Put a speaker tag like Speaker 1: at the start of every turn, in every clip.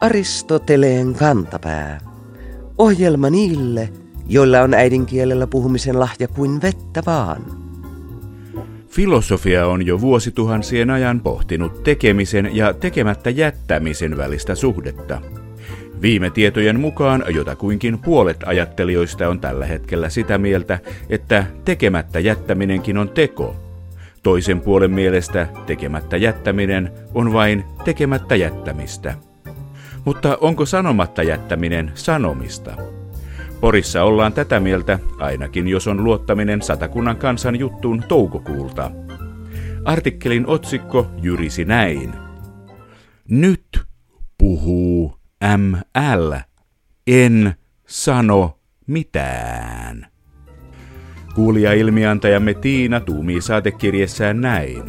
Speaker 1: Aristoteleen kantapää. Ohjelma niille, joilla on äidinkielellä puhumisen lahja kuin vettä vaan.
Speaker 2: Filosofia on jo vuosituhansien ajan pohtinut tekemisen ja tekemättä jättämisen välistä suhdetta. Viime tietojen mukaan jotakuinkin puolet ajattelijoista on tällä hetkellä sitä mieltä, että tekemättä jättäminenkin on teko. Toisen puolen mielestä tekemättä jättäminen on vain tekemättä jättämistä. Mutta onko sanomatta jättäminen sanomista? Porissa ollaan tätä mieltä, ainakin jos on luottaminen satakunnan kansan juttuun toukokuulta. Artikkelin otsikko jyrisi näin. Nyt puhuu ML. En sano mitään. Kuulija ilmiantajamme Tiina tuumii saatekirjessään näin.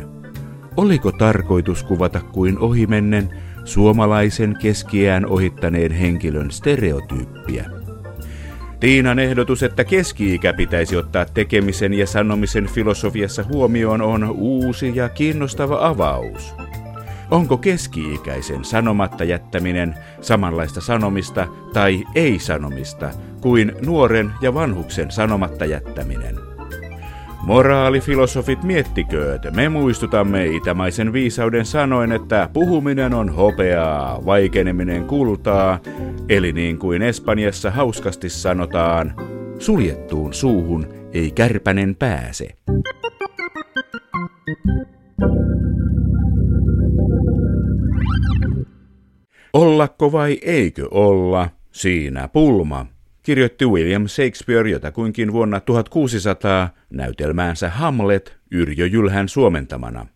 Speaker 2: Oliko tarkoitus kuvata kuin ohimennen suomalaisen keskiään ohittaneen henkilön stereotyyppiä? Tiinan ehdotus, että keski-ikä pitäisi ottaa tekemisen ja sanomisen filosofiassa huomioon, on uusi ja kiinnostava avaus. Onko keski-ikäisen sanomatta jättäminen samanlaista sanomista tai ei-sanomista kuin nuoren ja vanhuksen sanomatta jättäminen? Moraalifilosofit miettikööt, me muistutamme itämaisen viisauden sanoen, että puhuminen on hopeaa, vaikeneminen kultaa, eli niin kuin Espanjassa hauskasti sanotaan, suljettuun suuhun ei kärpänen pääse. Ollakko vai eikö olla, siinä pulma, kirjoitti William Shakespeare jotakuinkin vuonna 1600 näytelmäänsä Hamlet Yrjö Jylhän suomentamana.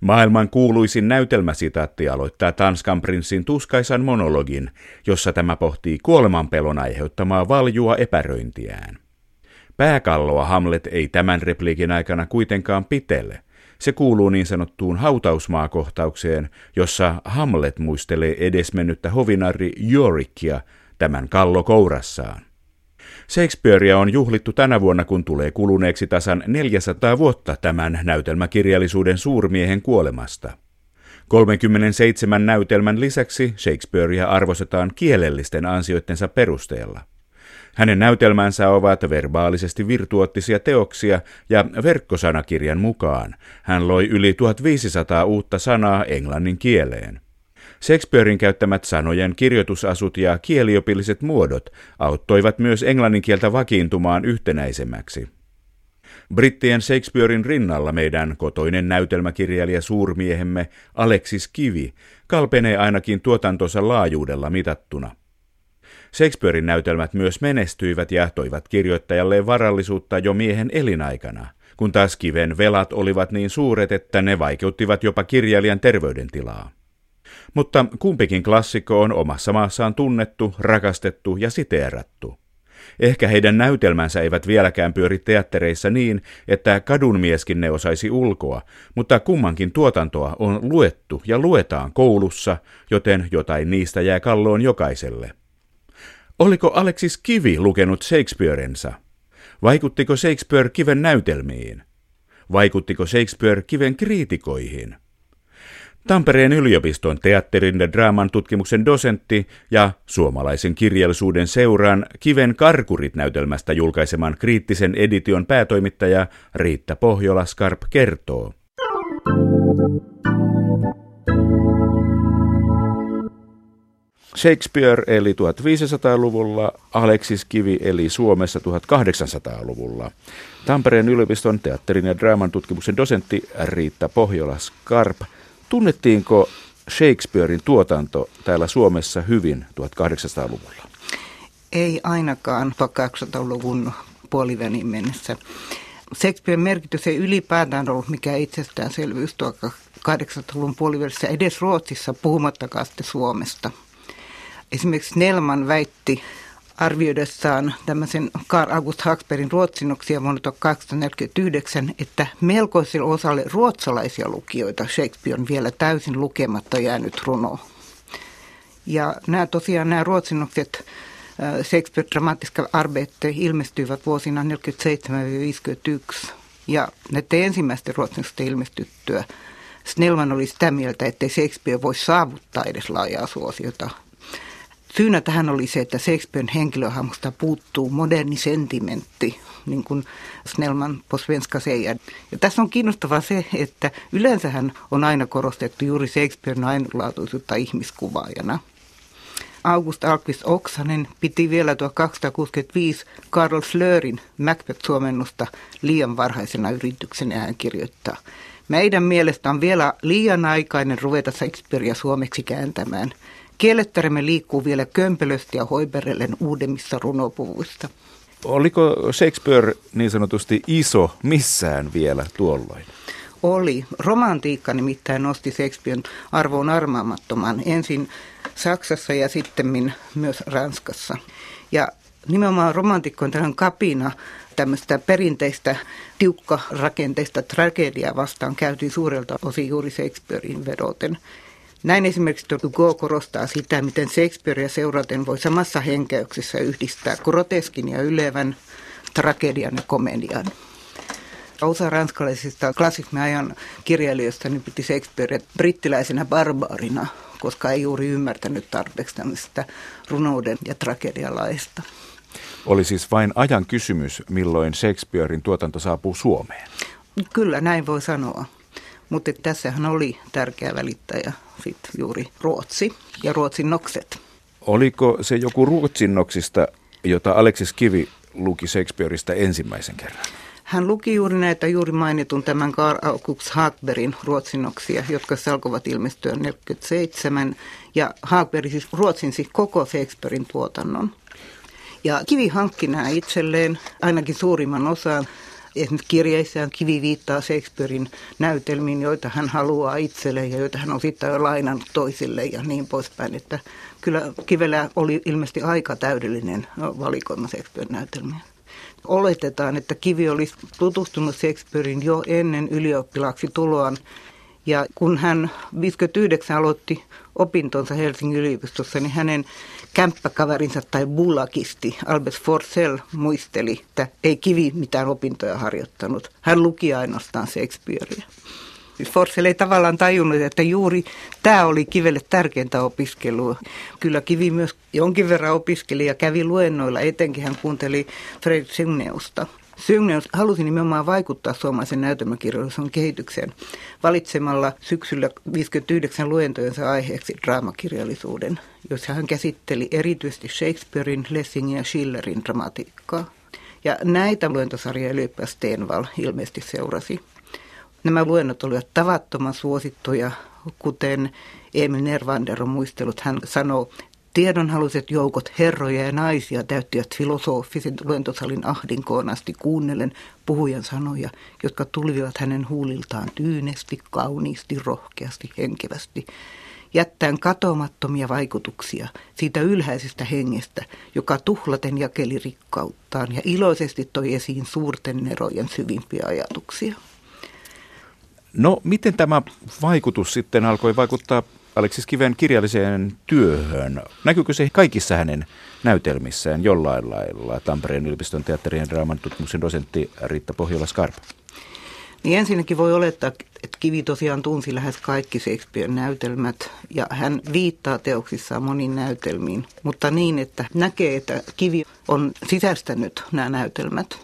Speaker 2: Maailman kuuluisin näytelmäsitaatti aloittaa Tanskan prinssin tuskaisan monologin, jossa tämä pohtii kuolemanpelon aiheuttamaa valjua epäröintiään. Pääkalloa Hamlet ei tämän repliikin aikana kuitenkaan pitele. Se kuuluu niin sanottuun hautausmaakohtaukseen, jossa Hamlet muistelee edesmennyttä hovinari Jorikia tämän kallo kourassaan. Shakespearea on juhlittu tänä vuonna, kun tulee kuluneeksi tasan 400 vuotta tämän näytelmäkirjallisuuden suurmiehen kuolemasta. 37 näytelmän lisäksi Shakespearea arvostetaan kielellisten ansioittensa perusteella. Hänen näytelmänsä ovat verbaalisesti virtuottisia teoksia ja verkkosanakirjan mukaan hän loi yli 1500 uutta sanaa englannin kieleen. Shakespearein käyttämät sanojen kirjoitusasut ja kieliopilliset muodot auttoivat myös englannin kieltä vakiintumaan yhtenäisemmäksi. Brittien Shakespearein rinnalla meidän kotoinen näytelmäkirjailija suurmiehemme Alexis Kivi kalpenee ainakin tuotantonsa laajuudella mitattuna. Shakespearein näytelmät myös menestyivät ja toivat kirjoittajalle varallisuutta jo miehen elinaikana, kun taas Kiven velat olivat niin suuret, että ne vaikeuttivat jopa kirjailijan terveydentilaa. Mutta kumpikin klassikko on omassa maassaan tunnettu, rakastettu ja siteerattu. Ehkä heidän näytelmänsä eivät vieläkään pyöri teattereissa niin, että kadunmieskin ne osaisi ulkoa, mutta kummankin tuotantoa on luettu ja luetaan koulussa, joten jotain niistä jää kalloon jokaiselle. Oliko Alexis Kivi lukenut Shakespearensa? Vaikuttiko Shakespeare kiven näytelmiin? Vaikuttiko Shakespeare kiven kriitikoihin? Tampereen yliopiston teatterin ja draaman tutkimuksen dosentti ja suomalaisen kirjallisuuden seuraan Kiven karkurit näytelmästä julkaiseman kriittisen edition päätoimittaja Riitta Pohjola-Skarp kertoo. Shakespeare eli 1500-luvulla, Alexis Kivi eli Suomessa 1800-luvulla. Tampereen yliopiston teatterin ja draaman tutkimuksen dosentti Riitta Pohjola-Skarp – Tunnettiinko Shakespearein tuotanto täällä Suomessa hyvin 1800-luvulla?
Speaker 3: Ei ainakaan 1800-luvun puolivälin mennessä. Shakespearen merkitys ei ylipäätään ollut mikään itsestäänselvyys 1800-luvun puolivälissä edes Ruotsissa, puhumattakaan sitten Suomesta. Esimerkiksi Nelman väitti arvioidessaan tämmöisen Karl August Haksbergin ruotsinoksia vuonna 1849, että melkoisille osalle ruotsalaisia lukijoita Shakespeare on vielä täysin lukematta jäänyt runo. Ja nämä tosiaan nämä ruotsinokset äh, Shakespeare dramatiska arbete ilmestyivät vuosina 1947-1951 Ja näiden ensimmäisten ruotsiksi ilmestyttyä Snellman oli sitä mieltä, että Shakespeare voi saavuttaa edes laajaa suosiota. Syynä tähän oli se, että Shakespearen henkilöhahmosta puuttuu moderni sentimentti, niin kuin Snellman på svenska säger. Ja tässä on kiinnostavaa se, että yleensähän on aina korostettu juuri Shakespearen ainutlaatuisuutta ihmiskuvaajana. August Alkvist Oksanen piti vielä 1265 Karl Slörin Macbeth-suomennusta liian varhaisena yrityksenä hän kirjoittaa. Meidän mielestä on vielä liian aikainen ruveta Shakespearea suomeksi kääntämään. Kielettäremme liikkuu vielä kömpelösti ja hoiperellen uudemmissa runopuvuissa.
Speaker 2: Oliko Shakespeare niin sanotusti iso missään vielä tuolloin?
Speaker 3: Oli. Romantiikka nimittäin nosti Shakespearen arvoon armaamattoman ensin Saksassa ja sitten myös Ranskassa. Ja nimenomaan romantikko on tähän kapina tämmöistä perinteistä tiukka rakenteista tragediaa vastaan käytiin suurelta osin juuri Shakespearein vedoten. Näin esimerkiksi Hugo korostaa sitä, miten Shakespearea seuraten voi samassa henkeyksessä yhdistää groteskin ja ylevän tragedian ja komedian. Osa ranskalaisista klassisen ajan kirjailijoista niin piti Shakespearea brittiläisenä barbaarina, koska ei juuri ymmärtänyt tarpeeksi tämmöistä runouden ja tragedialaista.
Speaker 2: Oli siis vain ajan kysymys, milloin Shakespearein tuotanto saapuu Suomeen.
Speaker 3: Kyllä, näin voi sanoa. Mutta tässähän oli tärkeä välittäjä sit juuri Ruotsi ja Ruotsin nokset.
Speaker 2: Oliko se joku Ruotsin noksista, jota Aleksis Kivi luki Shakespeareista ensimmäisen kerran?
Speaker 3: Hän luki juuri näitä juuri mainitun tämän Karl August Hagbergin ruotsinoksia, jotka alkoivat ilmestyä 1947. Ja Hagberg siis ruotsinsi koko Shakespearein tuotannon. Ja Kivi hankki nämä itselleen, ainakin suurimman osan. Esimerkiksi kirjeissään Kivi viittaa Shakespearein näytelmiin, joita hän haluaa itselleen ja joita hän on sitten jo lainannut toisille ja niin poispäin. Että kyllä Kivellä oli ilmeisesti aika täydellinen valikoima Shakespearein näytelmiä. Oletetaan, että Kivi olisi tutustunut Shakespearein jo ennen ylioppilaaksi tuloaan. Ja kun hän 59 aloitti opintonsa Helsingin yliopistossa, niin hänen kämppäkaverinsa tai bullakisti Albert Forsell muisteli, että ei Kivi mitään opintoja harjoittanut. Hän luki ainoastaan Shakespearea. Forsell ei tavallaan tajunnut, että juuri tämä oli Kivelle tärkeintä opiskelua. Kyllä Kivi myös jonkin verran opiskeli ja kävi luennoilla, etenkin hän kuunteli Fred Sygneusta. Syngneus halusi nimenomaan vaikuttaa suomalaisen näytelmäkirjallisuuden kehitykseen valitsemalla syksyllä 59 luentojensa aiheeksi draamakirjallisuuden, jossa hän käsitteli erityisesti Shakespearein, Lessingin ja Schillerin dramatiikkaa. Ja näitä luentosarjoja ylioppia Stenval ilmeisesti seurasi. Nämä luennot olivat tavattoman suosittuja, kuten Emil Nervander on muistellut. Hän sanoo, Tiedonhaluiset joukot herroja ja naisia täyttivät filosofisen luentosalin ahdinkoon asti kuunnellen puhujan sanoja, jotka tulivat hänen huuliltaan tyynesti, kauniisti, rohkeasti, henkevästi, jättäen katomattomia vaikutuksia siitä ylhäisestä hengestä, joka tuhlaten jakeli rikkauttaan ja iloisesti toi esiin suurten nerojen syvimpiä ajatuksia.
Speaker 2: No, miten tämä vaikutus sitten alkoi vaikuttaa Aleksis Kiven kirjalliseen työhön. Näkyykö se kaikissa hänen näytelmissään jollain lailla? Tampereen yliopiston teatterien draaman tutkimuksen dosentti Riitta Pohjola-Skarpa.
Speaker 3: Niin ensinnäkin voi olettaa, että Kivi tosiaan tunsi lähes kaikki Shakespearen näytelmät ja hän viittaa teoksissaan moniin näytelmiin, mutta niin, että näkee, että Kivi on sisäistänyt nämä näytelmät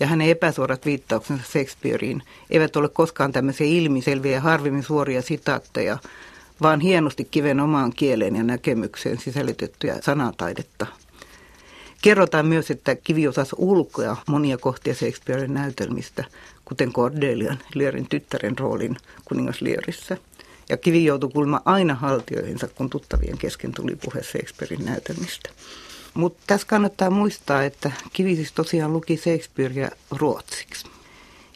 Speaker 3: ja hänen epäsuorat viittauksensa Shakespeareen eivät ole koskaan tämmöisiä ilmiselviä ja harvemmin suoria sitaatteja, vaan hienosti kiven omaan kieleen ja näkemykseen sisällytettyä sanataidetta. Kerrotaan myös, että Kivi osasi ulkoa monia kohtia Shakespearen näytelmistä, kuten Cordelian, Learin tyttären roolin kuningas Learissä. Ja Kivi joutui kuulemma aina haltioihinsa, kun tuttavien kesken tuli puhe Shakespearein näytelmistä. Mutta tässä kannattaa muistaa, että Kivi siis tosiaan luki Shakespearea ruotsiksi.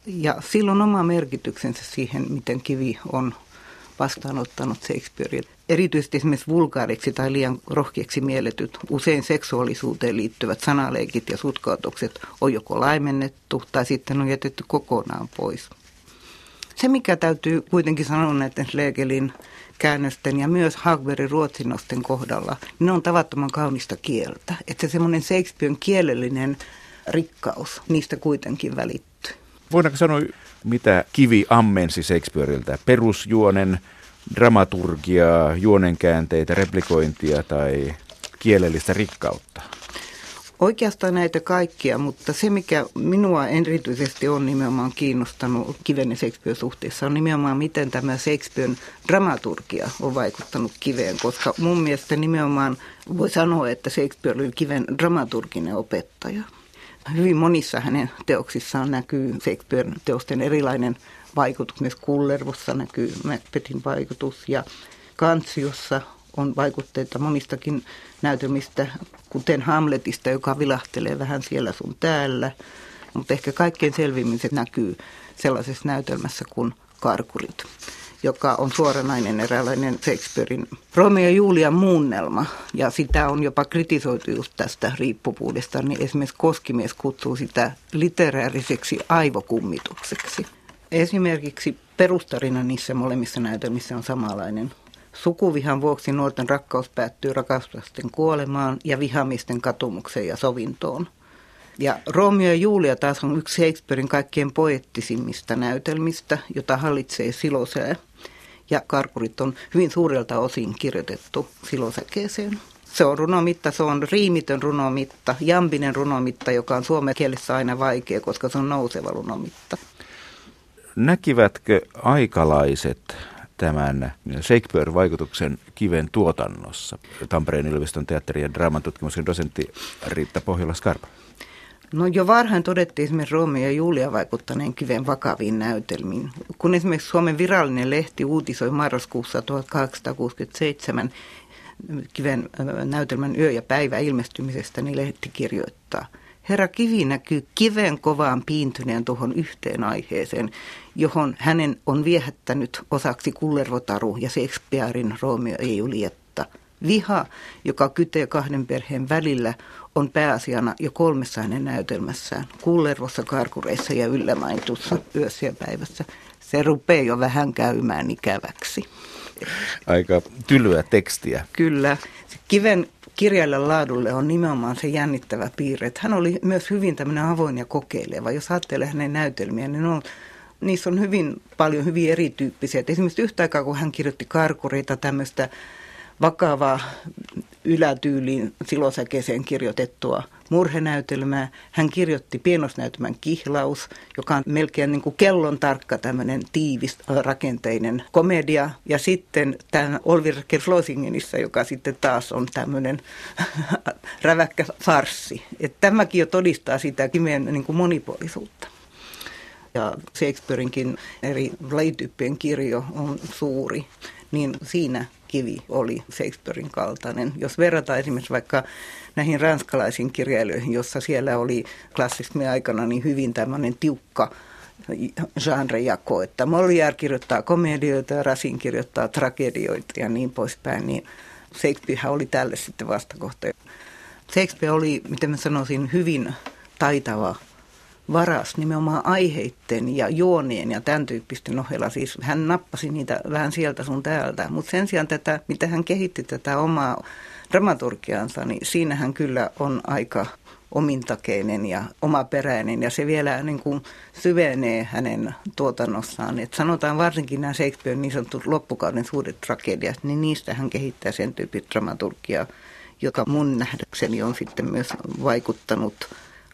Speaker 3: Ja silloin oma merkityksensä siihen, miten Kivi on vastaanottanut Shakespearea. Erityisesti esimerkiksi vulgaariksi tai liian rohkeaksi mielletyt, usein seksuaalisuuteen liittyvät sanaleikit ja sutkautukset on joko laimennettu tai sitten on jätetty kokonaan pois. Se, mikä täytyy kuitenkin sanoa näiden Schlegelin käännösten ja myös Hagbergin ruotsinosten kohdalla, niin ne on tavattoman kaunista kieltä. Että semmoinen Shakespearen kielellinen rikkaus niistä kuitenkin välittyy.
Speaker 2: Voidaanko sanoa, mitä Kivi ammensi Shakespeareiltä? Perusjuonen, dramaturgiaa, juonenkäänteitä, replikointia tai kielellistä rikkautta?
Speaker 3: Oikeastaan näitä kaikkia, mutta se mikä minua erityisesti on nimenomaan kiinnostanut Kiven ja Shakespeare suhteessa on nimenomaan miten tämä Shakespearen dramaturgia on vaikuttanut Kiveen, koska mun mielestä nimenomaan voi sanoa, että Shakespeare oli Kiven dramaturginen opettaja. Hyvin monissa hänen teoksissaan näkyy Shakespearen teosten erilainen vaikutus. Myös Kullervossa näkyy Macbethin vaikutus ja Kantsiossa on vaikutteita monistakin näytelmistä, kuten Hamletista, joka vilahtelee vähän siellä sun täällä. Mutta ehkä kaikkein selvimmin se näkyy sellaisessa näytelmässä kuin Karkurit, joka on suoranainen eräänlainen Shakespearein Romeo ja Julia muunnelma. Ja sitä on jopa kritisoitu just tästä riippuvuudesta, niin esimerkiksi Koskimies kutsuu sitä literääriseksi aivokummitukseksi. Esimerkiksi perustarina niissä molemmissa näytelmissä on samanlainen Sukuvihan vuoksi nuorten rakkaus päättyy rakastusten kuolemaan ja vihamisten katumukseen ja sovintoon. Ja Romeo ja Julia taas on yksi Shakespearein kaikkien poettisimmista näytelmistä, jota hallitsee silosää. Ja karkurit on hyvin suurelta osin kirjoitettu silosäkeeseen. Se on runomitta, se on riimitön runomitta, jambinen runomitta, joka on suomen kielessä aina vaikea, koska se on nouseva runomitta.
Speaker 2: Näkivätkö aikalaiset tämän Shakespeare-vaikutuksen kiven tuotannossa? Tampereen yliopiston teatteri- ja draamatutkimuksen dosentti Riitta Pohjola-Skarpa.
Speaker 3: No jo varhain todettiin esimerkiksi Romeo ja Julia vaikuttaneen kiven vakaviin näytelmiin. Kun esimerkiksi Suomen virallinen lehti uutisoi marraskuussa 1867 kiven näytelmän yö ja päivä ilmestymisestä, niin lehti kirjoittaa – Herra Kivi näkyy kiven kovaan piintyneen tuohon yhteen aiheeseen, johon hänen on viehättänyt osaksi Kullervotaru ja Shakespearein Romeo ja Julietta. Viha, joka kytee kahden perheen välillä, on pääasiana jo kolmessa hänen näytelmässään. Kullervossa, Karkureissa ja yllämainitussa yössä ja päivässä. Se rupeaa jo vähän käymään ikäväksi.
Speaker 2: Aika tylyä tekstiä.
Speaker 3: Kyllä. Kiven kirjailijan laadulle on nimenomaan se jännittävä piirre. Että hän oli myös hyvin tämmöinen avoin ja kokeileva. Jos ajattelee hänen näytelmiä, niin on, niissä on hyvin paljon hyvin erityyppisiä. Et esimerkiksi yhtä aikaa, kun hän kirjoitti karkureita, tämmöistä vakavaa ylätyyliin silosäkeeseen kirjoitettua murhenäytelmää. Hän kirjoitti pienosnäytelmän Kihlaus, joka on melkein niin kuin kellon tarkka tämmöinen tiivis rakenteinen komedia. Ja sitten tämä Olvir Flosingenissa, joka sitten taas on tämmöinen räväkkä farssi. Et tämäkin jo todistaa sitä kimeen niin kuin monipuolisuutta. Ja Shakespeareinkin eri lajityyppien kirjo on suuri, niin siinä kivi oli Shakespearein kaltainen. Jos verrataan esimerkiksi vaikka näihin ranskalaisiin kirjailijoihin, jossa siellä oli klassismin aikana niin hyvin tämmöinen tiukka genrejako, että Molière kirjoittaa komedioita ja Rasin kirjoittaa tragedioita ja niin poispäin, niin Shakespeare oli tälle sitten vastakohta. Shakespeare oli, miten mä sanoisin, hyvin taitava varas nimenomaan aiheitten ja juonien ja tämän tyyppisten ohella. Siis hän nappasi niitä vähän sieltä sun täältä, mutta sen sijaan tätä, mitä hän kehitti tätä omaa dramaturgiansa, niin siinähän kyllä on aika omintakeinen ja omaperäinen ja se vielä niin kuin syvenee hänen tuotannossaan. Et sanotaan varsinkin nämä Shakespeare niin sanotut loppukauden suuret tragediat, niin niistä hän kehittää sen tyyppistä dramaturgiaa, joka mun nähdäkseni on sitten myös vaikuttanut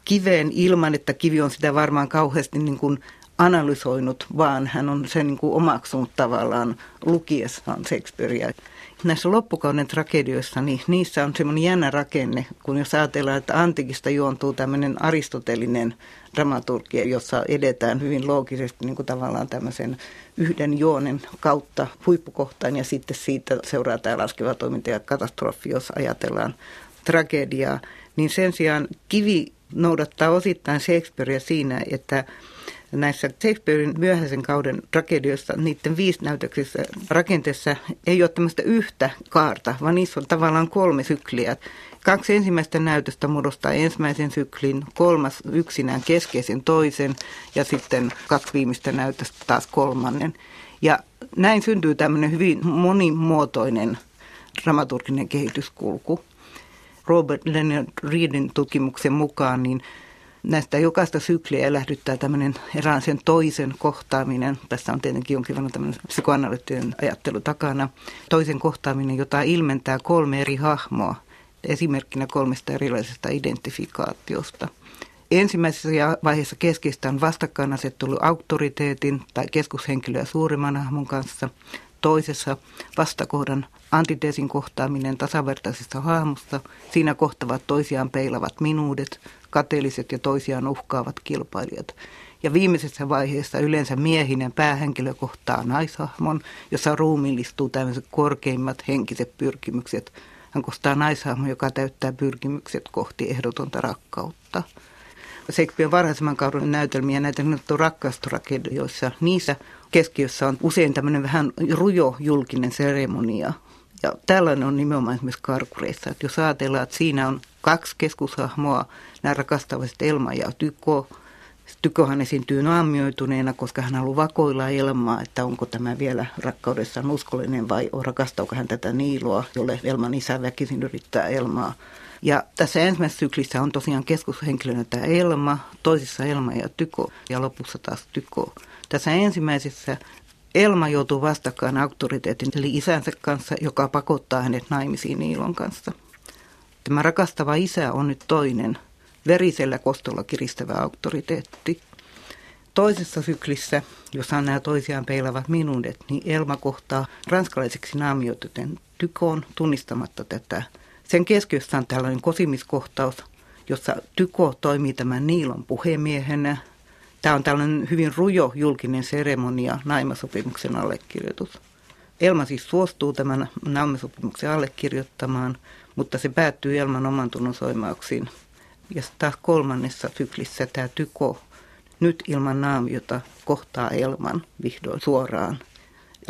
Speaker 3: kiveen ilman, että kivi on sitä varmaan kauheasti niin kuin analysoinut, vaan hän on sen niin kuin omaksunut tavallaan lukiessaan Shakespearea. Näissä loppukauden tragedioissa, niin niissä on semmoinen jännä rakenne, kun jos ajatellaan, että antiikista juontuu tämmöinen aristotelinen dramaturgia, jossa edetään hyvin loogisesti niin kuin tavallaan tämmöisen yhden juonen kautta huippukohtaan ja sitten siitä seuraa tämä laskeva toiminta ja katastrofi, jos ajatellaan tragediaa, niin sen sijaan kivi noudattaa osittain Shakespearea siinä, että näissä Shakespearein myöhäisen kauden tragedioissa, niiden viisi näytöksissä rakenteessa ei ole tämmöistä yhtä kaarta, vaan niissä on tavallaan kolme sykliä. Kaksi ensimmäistä näytöstä muodostaa ensimmäisen syklin, kolmas yksinään keskeisen toisen ja sitten kaksi viimeistä näytöstä taas kolmannen. Ja näin syntyy tämmöinen hyvin monimuotoinen dramaturginen kehityskulku. Robert Leonard Reedin tutkimuksen mukaan, niin Näistä jokaista sykliä elähdyttää tämmöinen sen toisen kohtaaminen. Tässä on tietenkin jonkin verran tämmöinen psykoanalyyttinen ajattelu takana. Toisen kohtaaminen, jota ilmentää kolme eri hahmoa, esimerkkinä kolmesta erilaisesta identifikaatiosta. Ensimmäisessä vaiheessa keskeistä on vastakkainasettelu auktoriteetin tai keskushenkilöä suurimman hahmon kanssa. Toisessa vastakohdan antiteesin kohtaaminen tasavertaisessa hahmossa. Siinä kohtavat toisiaan peilavat minuudet, kateelliset ja toisiaan uhkaavat kilpailijat. Ja viimeisessä vaiheessa yleensä miehinen päähenkilö kohtaa naishahmon, jossa ruumiillistuu tämmöiset korkeimmat henkiset pyrkimykset. Hän kohtaa naishahmon, joka täyttää pyrkimykset kohti ehdotonta rakkautta. Shakespearen varhaisemman kauden näytelmiä, näitä rakkaustragedioissa, niissä keskiössä on usein tämmöinen vähän rujo julkinen seremonia. Ja tällainen on nimenomaan esimerkiksi karkureissa, että jos ajatellaan, että siinä on kaksi keskushahmoa, nämä rakastavat Elma ja Tyko. Tykohan esiintyy naamioituneena, koska hän haluaa vakoilla Elmaa, että onko tämä vielä rakkaudessaan uskollinen vai rakastaako hän tätä Niiloa, jolle Elman isä väkisin yrittää Elmaa. Ja tässä ensimmäisessä syklissä on tosiaan keskushenkilönä tämä Elma, toisessa Elma ja Tyko ja lopussa taas Tyko. Tässä ensimmäisessä Elma joutuu vastakkain auktoriteetin eli isänsä kanssa, joka pakottaa hänet naimisiin Niilon kanssa. Tämä rakastava isä on nyt toinen, verisellä kostolla kiristävä auktoriteetti. Toisessa syklissä, jossa on nämä toisiaan peilavat minuudet, niin Elma kohtaa ranskalaiseksi naamioituten tykoon tunnistamatta tätä. Sen keskiössä on tällainen kosimiskohtaus, jossa Tyko toimii tämän Niilon puhemiehenä. Tämä on tällainen hyvin rujo julkinen seremonia, naimasopimuksen allekirjoitus. Elma siis suostuu tämän naimasopimuksen allekirjoittamaan, mutta se päättyy Elman oman tunnon soimauksiin. Ja taas kolmannessa syklissä tämä tyko nyt ilman naamiota kohtaa Elman vihdoin suoraan.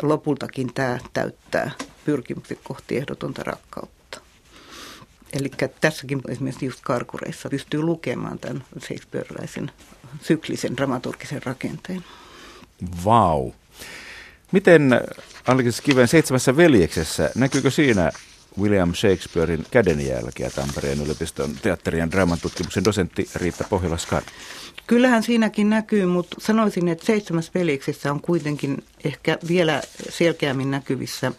Speaker 3: Ja lopultakin tämä täyttää pyrkimykset kohti ehdotonta rakkautta. Eli tässäkin esimerkiksi just karkureissa pystyy lukemaan tämän Shakespeareläisen syklisen dramaturgisen rakenteen.
Speaker 2: Vau. Wow. Miten Alkis Kiven seitsemässä veljeksessä, näkyykö siinä William Shakespearein kädenjälkeä Tampereen yliopiston teatterien ja draaman tutkimuksen dosentti Riitta pohjola
Speaker 3: Kyllähän siinäkin näkyy, mutta sanoisin, että seitsemäs veljeksessä on kuitenkin ehkä vielä selkeämmin näkyvissä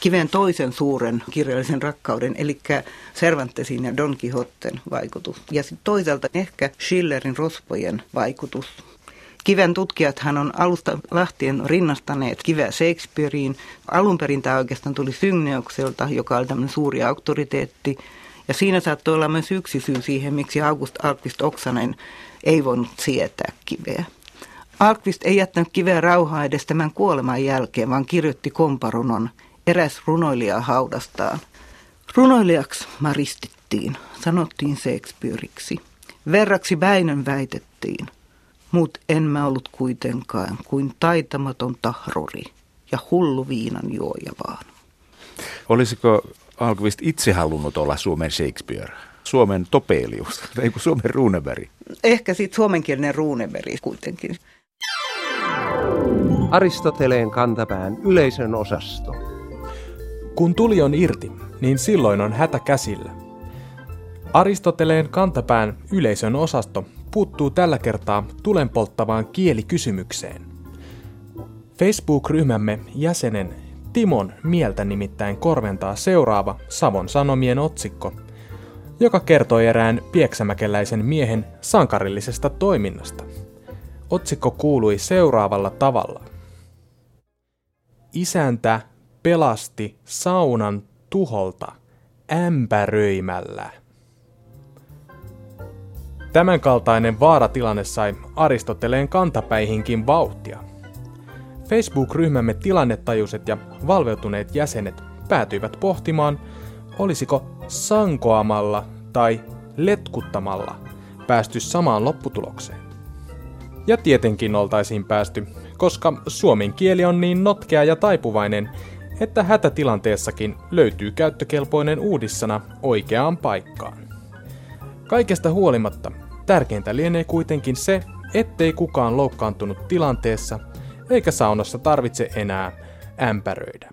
Speaker 3: kiven toisen suuren kirjallisen rakkauden, eli Cervantesin ja Don Quixoten vaikutus. Ja sitten toisaalta ehkä Schillerin rospojen vaikutus Kiven tutkijathan on alusta lähtien rinnastaneet kiveä Shakespeareen. Alun perin tämä oikeastaan tuli Synneukselta, joka oli tämmöinen suuri auktoriteetti. Ja siinä saattoi olla myös yksi syy siihen, miksi August Alkvist Oksanen ei voinut sietää kiveä. Alkvist ei jättänyt kiveä rauhaa edes tämän kuoleman jälkeen, vaan kirjoitti komparunon eräs runoilija haudastaan. Runoilijaksi maristittiin, sanottiin Shakespeareiksi. Verraksi Väinön väitettiin. Mut en mä ollut kuitenkaan kuin taitamaton tahruri ja hullu viinan juoja vaan.
Speaker 2: Olisiko Alkvist itse halunnut olla Suomen Shakespeare? Suomen Topelius, tai Suomen Runeberg?
Speaker 3: Ehkä sitten suomenkielinen Runeberg kuitenkin.
Speaker 1: Aristoteleen kantapään yleisön osasto.
Speaker 4: Kun tuli on irti, niin silloin on hätä käsillä. Aristoteleen kantapään yleisön osasto puuttuu tällä kertaa tulenpolttavaan kielikysymykseen. Facebook-ryhmämme jäsenen Timon mieltä nimittäin korventaa seuraava Savon Sanomien otsikko, joka kertoi erään pieksämäkeläisen miehen sankarillisesta toiminnasta. Otsikko kuului seuraavalla tavalla. Isäntä pelasti saunan tuholta ämpäröimällä. Tämänkaltainen vaaratilanne sai Aristoteleen kantapäihinkin vauhtia. Facebook-ryhmämme tilannetajuiset ja valveutuneet jäsenet päätyivät pohtimaan, olisiko sankoamalla tai letkuttamalla päästy samaan lopputulokseen. Ja tietenkin oltaisiin päästy, koska suomen kieli on niin notkea ja taipuvainen, että hätätilanteessakin löytyy käyttökelpoinen uudissana oikeaan paikkaan. Kaikesta huolimatta Tärkeintä lienee kuitenkin se, ettei kukaan loukkaantunut tilanteessa, eikä saunassa tarvitse enää ämpäröidä.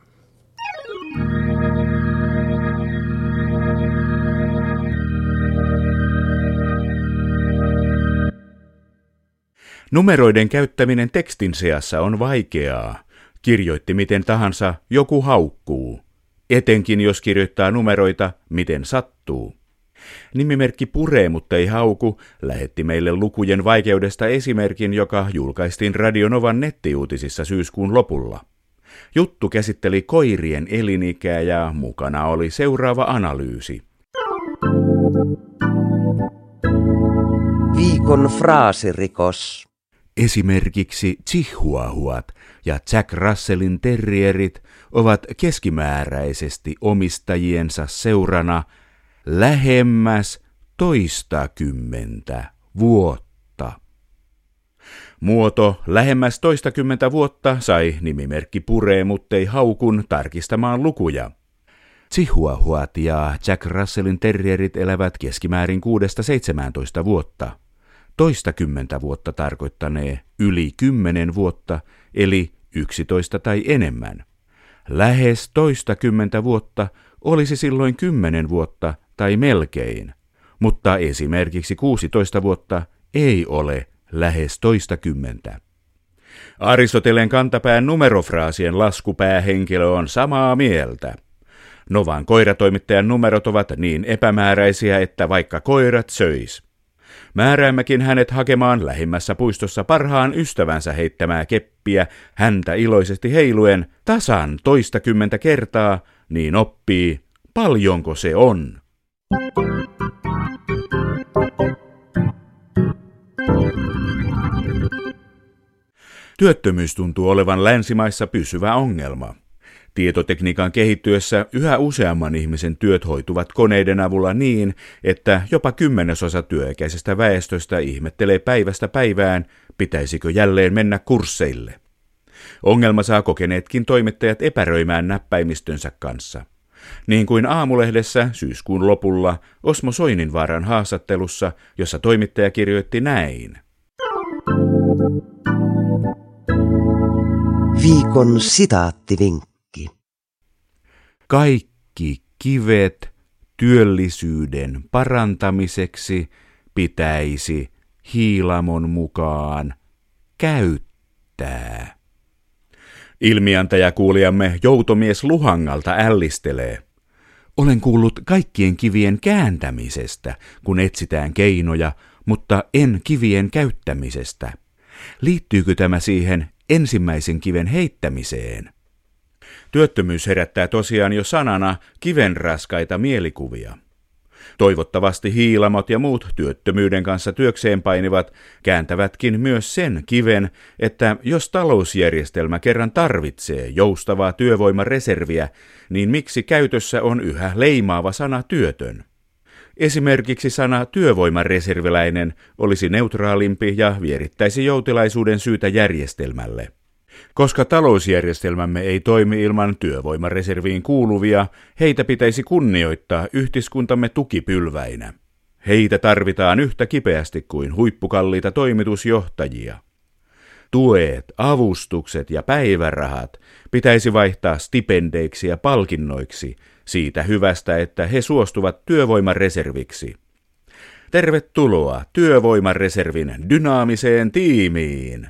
Speaker 2: Numeroiden käyttäminen tekstin seassa on vaikeaa. Kirjoitti miten tahansa, joku haukkuu. Etenkin jos kirjoittaa numeroita, miten sattuu. Nimimerkki Puree, mutta ei hauku, lähetti meille lukujen vaikeudesta esimerkin, joka julkaistiin Radionovan nettiuutisissa syyskuun lopulla. Juttu käsitteli koirien elinikää ja mukana oli seuraava analyysi.
Speaker 1: Viikon fraasirikos.
Speaker 2: Esimerkiksi Chihuahuat ja Jack Russellin terrierit ovat keskimääräisesti omistajiensa seurana lähemmäs toistakymmentä vuotta. Muoto lähemmäs toistakymmentä vuotta sai nimimerkki Puree, muttei haukun tarkistamaan lukuja. Chihuahuat ja Jack Russellin terrierit elävät keskimäärin 6-17 vuotta. Toistakymmentä vuotta tarkoittanee yli 10 vuotta, eli 11 tai enemmän. Lähes toistakymmentä vuotta olisi silloin 10 vuotta tai melkein, mutta esimerkiksi 16 vuotta ei ole lähes toistakymmentä. Aristoteleen kantapään numerofraasien laskupäähenkilö on samaa mieltä. Novan koiratoimittajan numerot ovat niin epämääräisiä, että vaikka koirat söis. Määräämmekin hänet hakemaan lähimmässä puistossa parhaan ystävänsä heittämää keppiä, häntä iloisesti heiluen tasan toistakymmentä kertaa, niin oppii, paljonko se on. Työttömyys tuntuu olevan länsimaissa pysyvä ongelma. Tietotekniikan kehittyessä yhä useamman ihmisen työt hoituvat koneiden avulla niin, että jopa kymmenesosa työikäisestä väestöstä ihmettelee päivästä päivään, pitäisikö jälleen mennä kursseille. Ongelma saa kokeneetkin toimittajat epäröimään näppäimistönsä kanssa. Niin kuin aamulehdessä syyskuun lopulla Osmo Soininvaaran haastattelussa, jossa toimittaja kirjoitti näin.
Speaker 1: Viikon sitaattivinkki.
Speaker 2: Kaikki kivet työllisyyden parantamiseksi pitäisi Hiilamon mukaan käyttää. Ilmiantajakuulijamme joutomies Luhangalta ällistelee. Olen kuullut kaikkien kivien kääntämisestä, kun etsitään keinoja, mutta en kivien käyttämisestä. Liittyykö tämä siihen ensimmäisen kiven heittämiseen? Työttömyys herättää tosiaan jo sanana kivenraskaita mielikuvia. Toivottavasti hiilamot ja muut työttömyyden kanssa työkseen painivat kääntävätkin myös sen kiven, että jos talousjärjestelmä kerran tarvitsee joustavaa työvoimareserviä, niin miksi käytössä on yhä leimaava sana työtön? Esimerkiksi sana työvoimareserviläinen olisi neutraalimpi ja vierittäisi joutilaisuuden syytä järjestelmälle. Koska talousjärjestelmämme ei toimi ilman työvoimareserviin kuuluvia, heitä pitäisi kunnioittaa yhteiskuntamme tukipylväinä. Heitä tarvitaan yhtä kipeästi kuin huippukalliita toimitusjohtajia. Tuet, avustukset ja päivärahat pitäisi vaihtaa stipendeiksi ja palkinnoiksi siitä hyvästä, että he suostuvat työvoimareserviksi. Tervetuloa työvoimareservin dynaamiseen tiimiin!